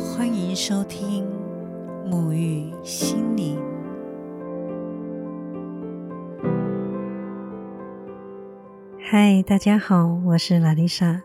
欢迎收听沐浴心灵。嗨，大家好，我是拉丽莎。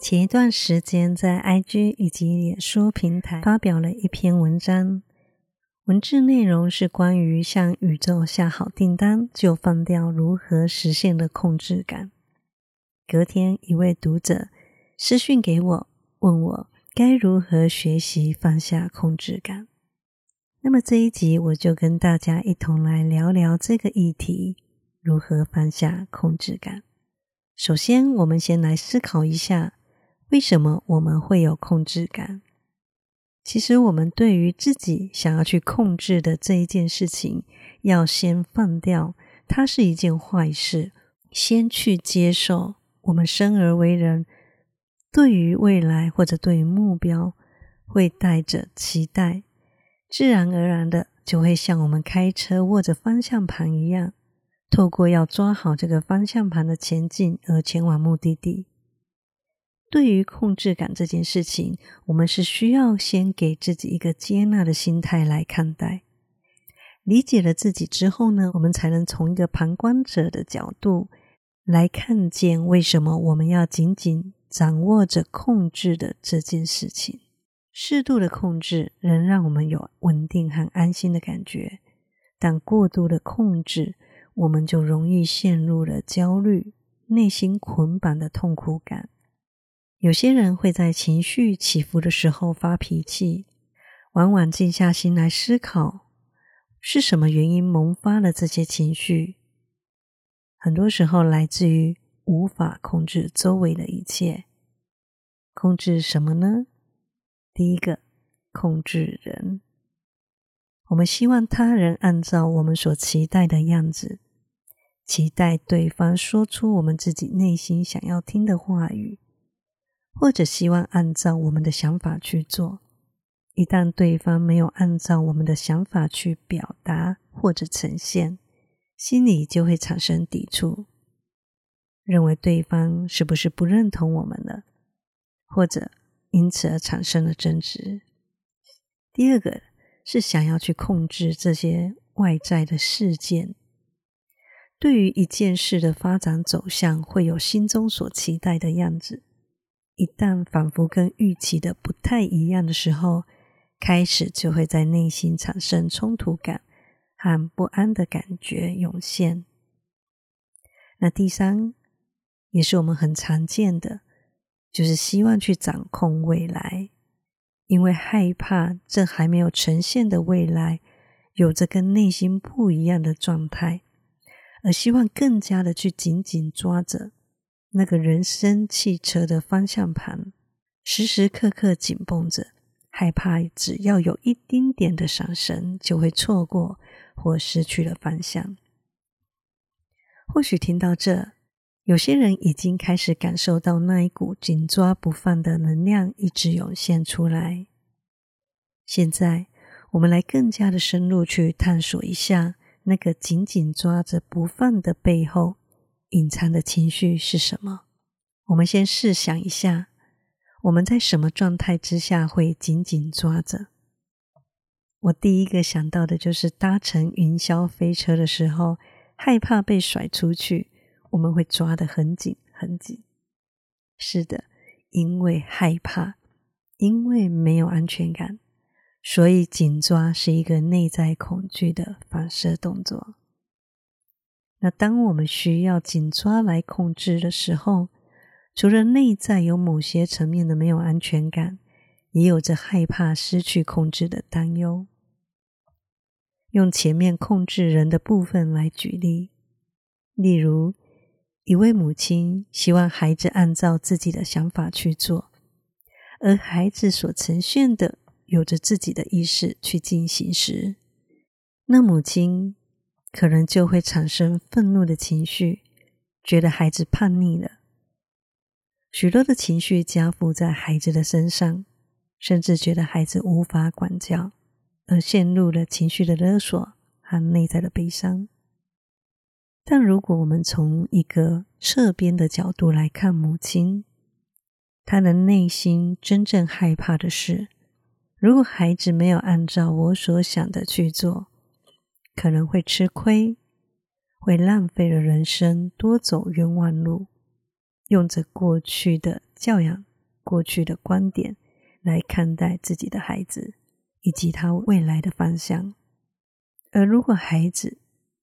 前一段时间在 IG 以及脸书平台发表了一篇文章，文字内容是关于向宇宙下好订单就放掉如何实现的控制感。隔天，一位读者私讯给我，问我。该如何学习放下控制感？那么这一集我就跟大家一同来聊聊这个议题：如何放下控制感。首先，我们先来思考一下，为什么我们会有控制感？其实，我们对于自己想要去控制的这一件事情，要先放掉，它是一件坏事。先去接受，我们生而为人。对于未来或者对于目标，会带着期待，自然而然的就会像我们开车握着方向盘一样，透过要抓好这个方向盘的前进而前往目的地。对于控制感这件事情，我们是需要先给自己一个接纳的心态来看待。理解了自己之后呢，我们才能从一个旁观者的角度来看见为什么我们要紧紧。掌握着控制的这件事情，适度的控制能让我们有稳定和安心的感觉，但过度的控制，我们就容易陷入了焦虑、内心捆绑的痛苦感。有些人会在情绪起伏的时候发脾气，往往静下心来思考，是什么原因萌发了这些情绪？很多时候来自于。无法控制周围的一切，控制什么呢？第一个，控制人。我们希望他人按照我们所期待的样子，期待对方说出我们自己内心想要听的话语，或者希望按照我们的想法去做。一旦对方没有按照我们的想法去表达或者呈现，心里就会产生抵触。认为对方是不是不认同我们了，或者因此而产生了争执。第二个是想要去控制这些外在的事件，对于一件事的发展走向，会有心中所期待的样子。一旦仿佛跟预期的不太一样的时候，开始就会在内心产生冲突感和不安的感觉涌现。那第三。也是我们很常见的，就是希望去掌控未来，因为害怕这还没有呈现的未来有着跟内心不一样的状态，而希望更加的去紧紧抓着那个人生汽车的方向盘，时时刻刻紧绷着，害怕只要有一丁点的闪神，就会错过或失去了方向。或许听到这。有些人已经开始感受到那一股紧抓不放的能量一直涌现出来。现在，我们来更加的深入去探索一下，那个紧紧抓着不放的背后隐藏的情绪是什么。我们先试想一下，我们在什么状态之下会紧紧抓着？我第一个想到的就是搭乘云霄飞车的时候，害怕被甩出去。我们会抓得很紧很紧，是的，因为害怕，因为没有安全感，所以紧抓是一个内在恐惧的反射动作。那当我们需要紧抓来控制的时候，除了内在有某些层面的没有安全感，也有着害怕失去控制的担忧。用前面控制人的部分来举例，例如。一位母亲希望孩子按照自己的想法去做，而孩子所呈现的有着自己的意识去进行时，那母亲可能就会产生愤怒的情绪，觉得孩子叛逆了，许多的情绪加附在孩子的身上，甚至觉得孩子无法管教，而陷入了情绪的勒索和内在的悲伤。但如果我们从一个侧边的角度来看母亲，她的内心真正害怕的是如果孩子没有按照我所想的去做，可能会吃亏，会浪费了人生，多走冤枉路。用着过去的教养、过去的观点来看待自己的孩子以及他未来的方向，而如果孩子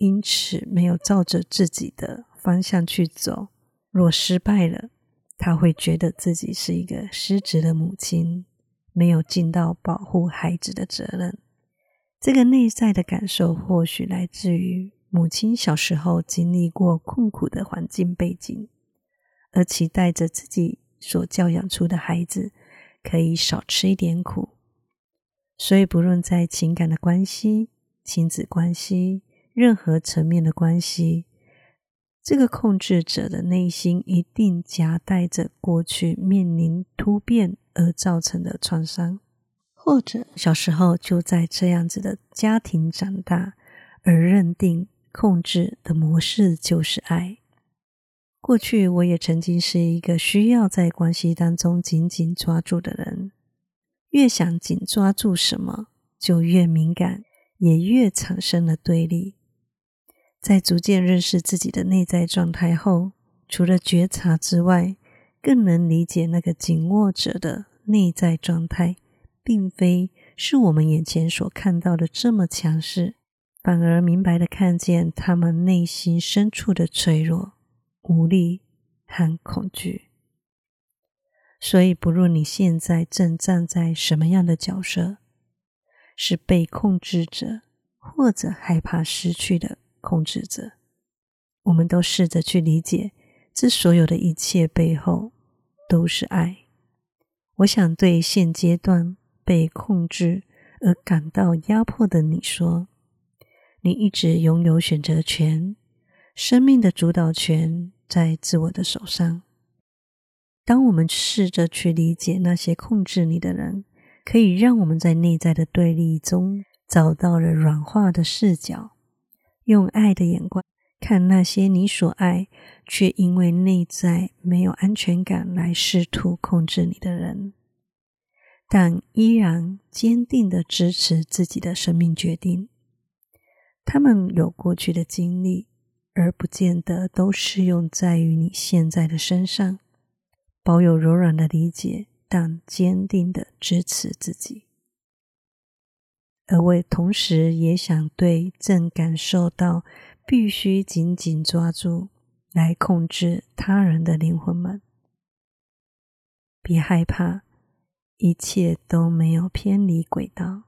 因此没有照着自己的方向去走，若失败了，他会觉得自己是一个失职的母亲，没有尽到保护孩子的责任。这个内在的感受或许来自于母亲小时候经历过困苦的环境背景。而期待着自己所教养出的孩子可以少吃一点苦，所以不论在情感的关系、亲子关系、任何层面的关系，这个控制者的内心一定夹带着过去面临突变而造成的创伤，或者小时候就在这样子的家庭长大，而认定控制的模式就是爱。过去我也曾经是一个需要在关系当中紧紧抓住的人，越想紧抓住什么，就越敏感，也越产生了对立。在逐渐认识自己的内在状态后，除了觉察之外，更能理解那个紧握者的内在状态，并非是我们眼前所看到的这么强势，反而明白的看见他们内心深处的脆弱。无力和恐惧，所以不论你现在正站在什么样的角色，是被控制者，或者害怕失去的控制着，我们都试着去理解，这所有的一切背后都是爱。我想对现阶段被控制而感到压迫的你说：你一直拥有选择权。生命的主导权在自我的手上。当我们试着去理解那些控制你的人，可以让我们在内在的对立中找到了软化的视角，用爱的眼光看那些你所爱却因为内在没有安全感来试图控制你的人，但依然坚定的支持自己的生命决定。他们有过去的经历。而不见得都适用在于你现在的身上。保有柔软的理解，但坚定的支持自己。而我同时也想对正感受到必须紧紧抓住来控制他人的灵魂们，别害怕，一切都没有偏离轨道，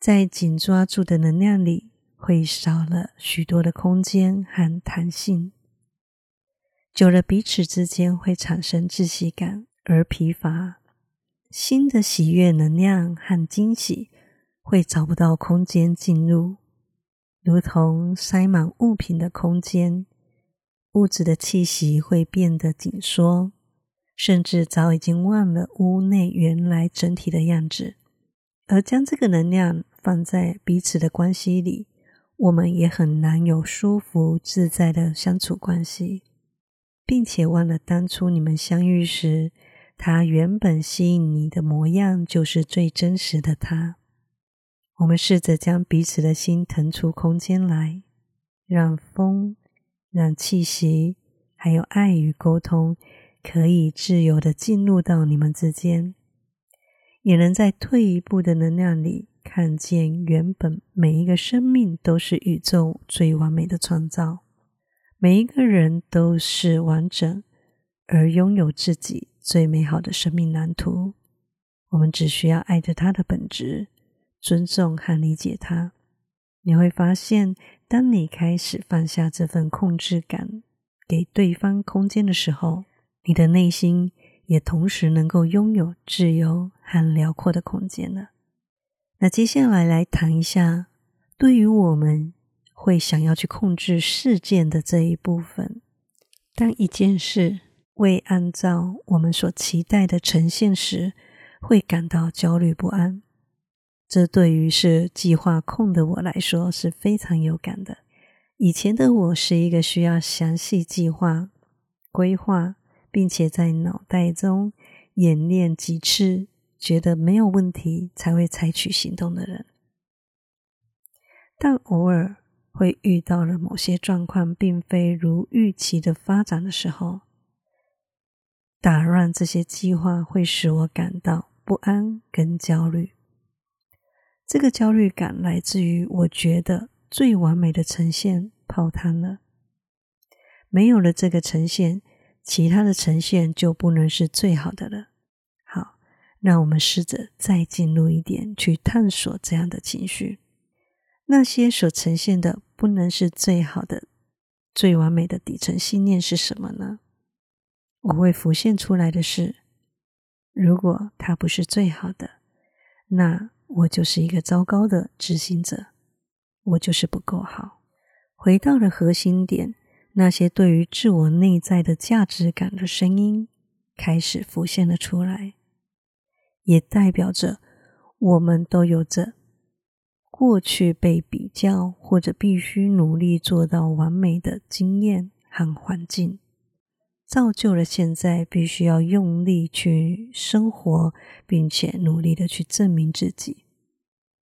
在紧抓住的能量里。会少了许多的空间和弹性，久了彼此之间会产生窒息感而疲乏，新的喜悦能量和惊喜会找不到空间进入，如同塞满物品的空间，屋子的气息会变得紧缩，甚至早已经忘了屋内原来整体的样子，而将这个能量放在彼此的关系里。我们也很难有舒服自在的相处关系，并且忘了当初你们相遇时，他原本吸引你的模样就是最真实的他。我们试着将彼此的心腾出空间来，让风、让气息，还有爱与沟通，可以自由的进入到你们之间，也能在退一步的能量里。看见原本每一个生命都是宇宙最完美的创造，每一个人都是完整而拥有自己最美好的生命蓝图。我们只需要爱着他的本质，尊重和理解他。你会发现，当你开始放下这份控制感，给对方空间的时候，你的内心也同时能够拥有自由和辽阔的空间了。那接下来来谈一下，对于我们会想要去控制事件的这一部分，当一件事未按照我们所期待的呈现时，会感到焦虑不安。这对于是计划控的我来说是非常有感的。以前的我是一个需要详细计划、规划，并且在脑袋中演练几次。觉得没有问题才会采取行动的人。但偶尔会遇到了某些状况，并非如预期的发展的时候，打乱这些计划会使我感到不安跟焦虑。这个焦虑感来自于我觉得最完美的呈现泡汤了，没有了这个呈现，其他的呈现就不能是最好的了。好，那我们试着再进入一点，去探索这样的情绪。那些所呈现的不能是最好的、最完美的底层信念是什么呢？我会浮现出来的是，如果它不是最好的，那我就是一个糟糕的执行者，我就是不够好。回到了核心点，那些对于自我内在的价值感的声音开始浮现了出来，也代表着我们都有着。过去被比较或者必须努力做到完美的经验和环境，造就了现在必须要用力去生活，并且努力的去证明自己。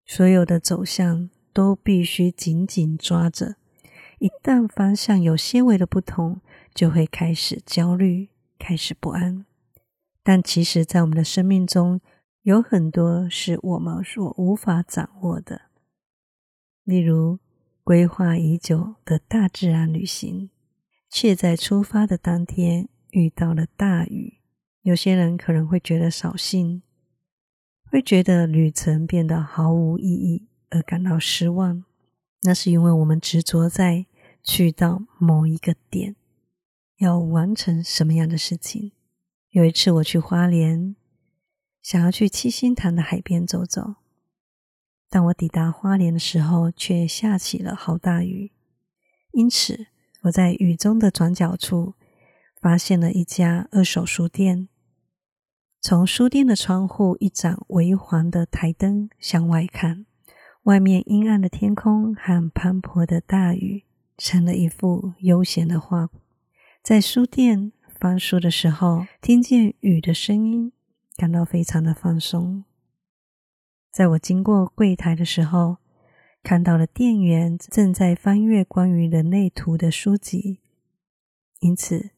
所有的走向都必须紧紧抓着，一旦方向有些微的不同，就会开始焦虑，开始不安。但其实，在我们的生命中，有很多是我们所无法掌握的。例如，规划已久的大自然旅行，却在出发的当天遇到了大雨。有些人可能会觉得扫兴，会觉得旅程变得毫无意义而感到失望。那是因为我们执着在去到某一个点，要完成什么样的事情。有一次我去花莲，想要去七星潭的海边走走。但我抵达花莲的时候，却下起了好大雨。因此，我在雨中的转角处发现了一家二手书店。从书店的窗户一盏微黄的台灯向外看，外面阴暗的天空和磅礴的大雨，成了一幅悠闲的画。在书店翻书的时候，听见雨的声音，感到非常的放松。在我经过柜台的时候，看到了店员正在翻阅关于人类图的书籍，因此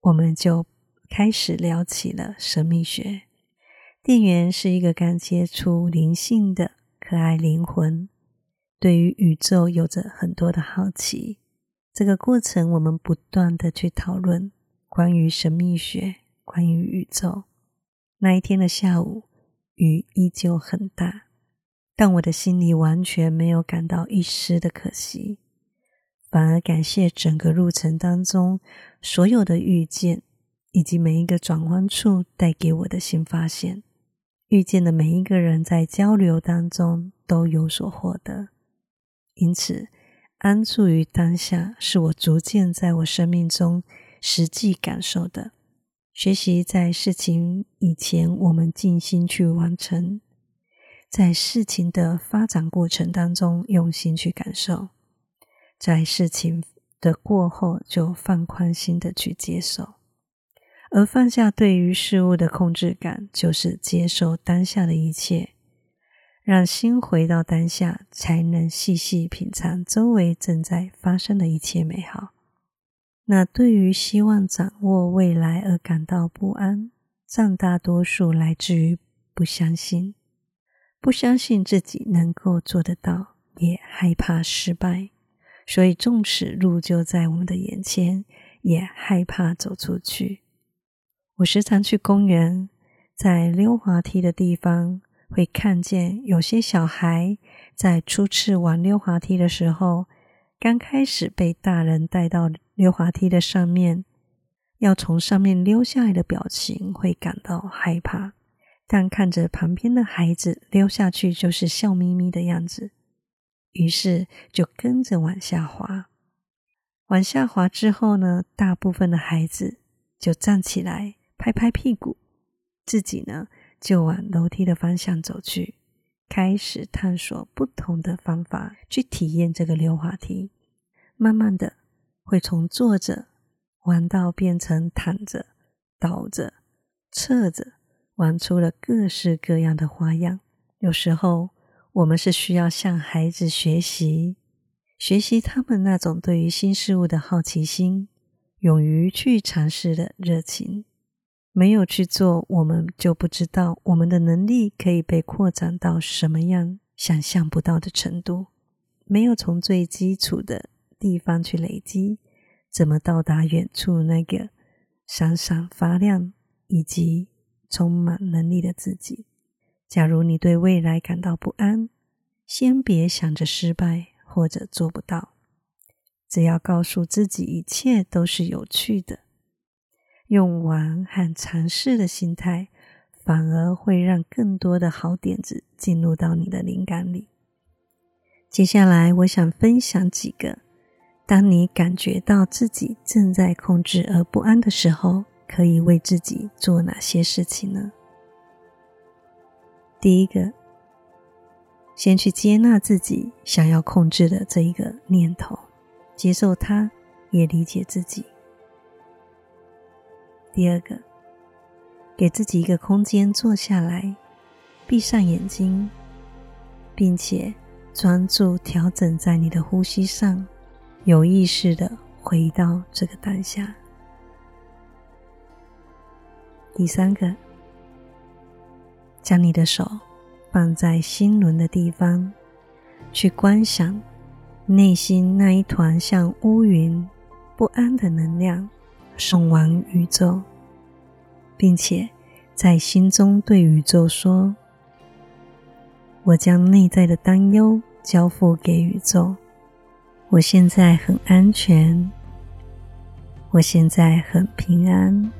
我们就开始聊起了神秘学。店员是一个刚接触灵性的可爱灵魂，对于宇宙有着很多的好奇。这个过程，我们不断的去讨论关于神秘学、关于宇宙。那一天的下午。雨依旧很大，但我的心里完全没有感到一丝的可惜，反而感谢整个路程当中所有的遇见，以及每一个转弯处带给我的新发现。遇见的每一个人在交流当中都有所获得，因此安住于当下是我逐渐在我生命中实际感受的。学习在事情以前，我们尽心去完成；在事情的发展过程当中，用心去感受；在事情的过后，就放宽心的去接受。而放下对于事物的控制感，就是接受当下的一切，让心回到当下，才能细细品尝周围正在发生的一切美好。那对于希望掌握未来而感到不安，占大多数来自于不相信，不相信自己能够做得到，也害怕失败，所以纵使路就在我们的眼前，也害怕走出去。我时常去公园，在溜滑梯的地方，会看见有些小孩在初次玩溜滑梯的时候。刚开始被大人带到溜滑梯的上面，要从上面溜下来的表情会感到害怕，但看着旁边的孩子溜下去就是笑眯眯的样子，于是就跟着往下滑。往下滑之后呢，大部分的孩子就站起来拍拍屁股，自己呢就往楼梯的方向走去。开始探索不同的方法去体验这个溜滑梯，慢慢的会从坐着玩到变成躺着、倒着、侧着、玩出了各式各样的花样。有时候，我们是需要向孩子学习，学习他们那种对于新事物的好奇心，勇于去尝试的热情。没有去做，我们就不知道我们的能力可以被扩展到什么样想象不到的程度。没有从最基础的地方去累积，怎么到达远处那个闪闪发亮以及充满能力的自己？假如你对未来感到不安，先别想着失败或者做不到，只要告诉自己一切都是有趣的。用玩和尝试的心态，反而会让更多的好点子进入到你的灵感里。接下来，我想分享几个，当你感觉到自己正在控制而不安的时候，可以为自己做哪些事情呢？第一个，先去接纳自己想要控制的这一个念头，接受它，也理解自己。第二个，给自己一个空间坐下来，闭上眼睛，并且专注调整在你的呼吸上，有意识的回到这个当下。第三个，将你的手放在心轮的地方，去观想内心那一团像乌云、不安的能量。送往宇宙，并且在心中对宇宙说：“我将内在的担忧交付给宇宙。我现在很安全，我现在很平安，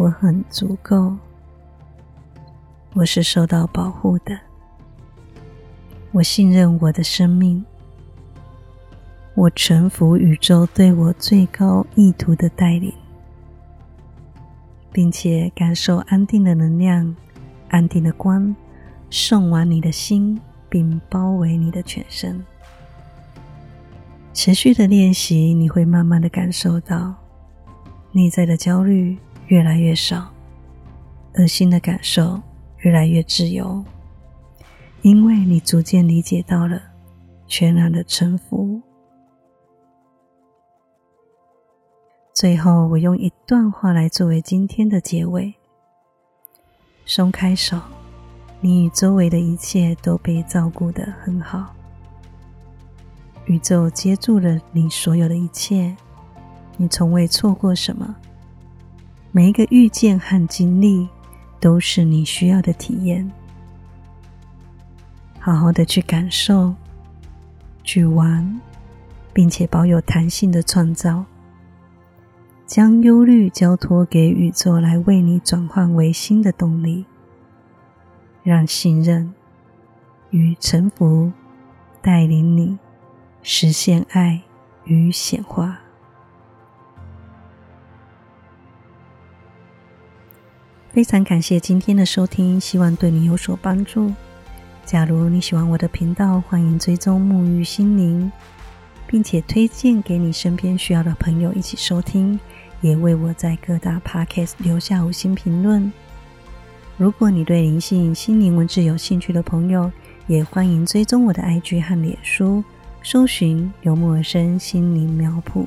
我很足够，我是受到保护的。我信任我的生命。”我臣服宇宙对我最高意图的带领，并且感受安定的能量、安定的光送往你的心，并包围你的全身。持续的练习，你会慢慢的感受到内在的焦虑越来越少，恶心的感受越来越自由，因为你逐渐理解到了全然的臣服。最后，我用一段话来作为今天的结尾：松开手，你与周围的一切都被照顾得很好。宇宙接住了你所有的一切，你从未错过什么。每一个遇见和经历，都是你需要的体验。好好的去感受，去玩，并且保有弹性的创造。将忧虑交托给宇宙，来为你转换为新的动力，让信任与臣服带领你实现爱与显化。非常感谢今天的收听，希望对你有所帮助。假如你喜欢我的频道，欢迎追踪沐浴心灵，并且推荐给你身边需要的朋友一起收听。也为我在各大 podcast 留下五星评论。如果你对灵性、心灵文字有兴趣的朋友，也欢迎追踪我的 IG 和脸书，搜寻“游牧而生心灵苗圃”。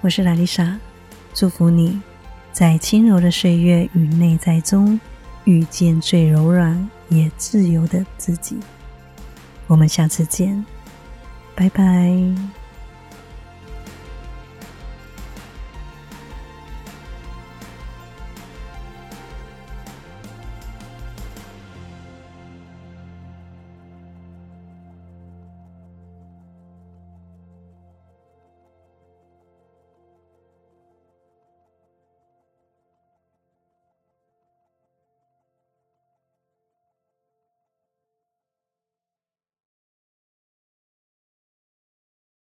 我是莱丽莎，祝福你在轻柔的岁月与内在中遇见最柔软也自由的自己。我们下次见，拜拜。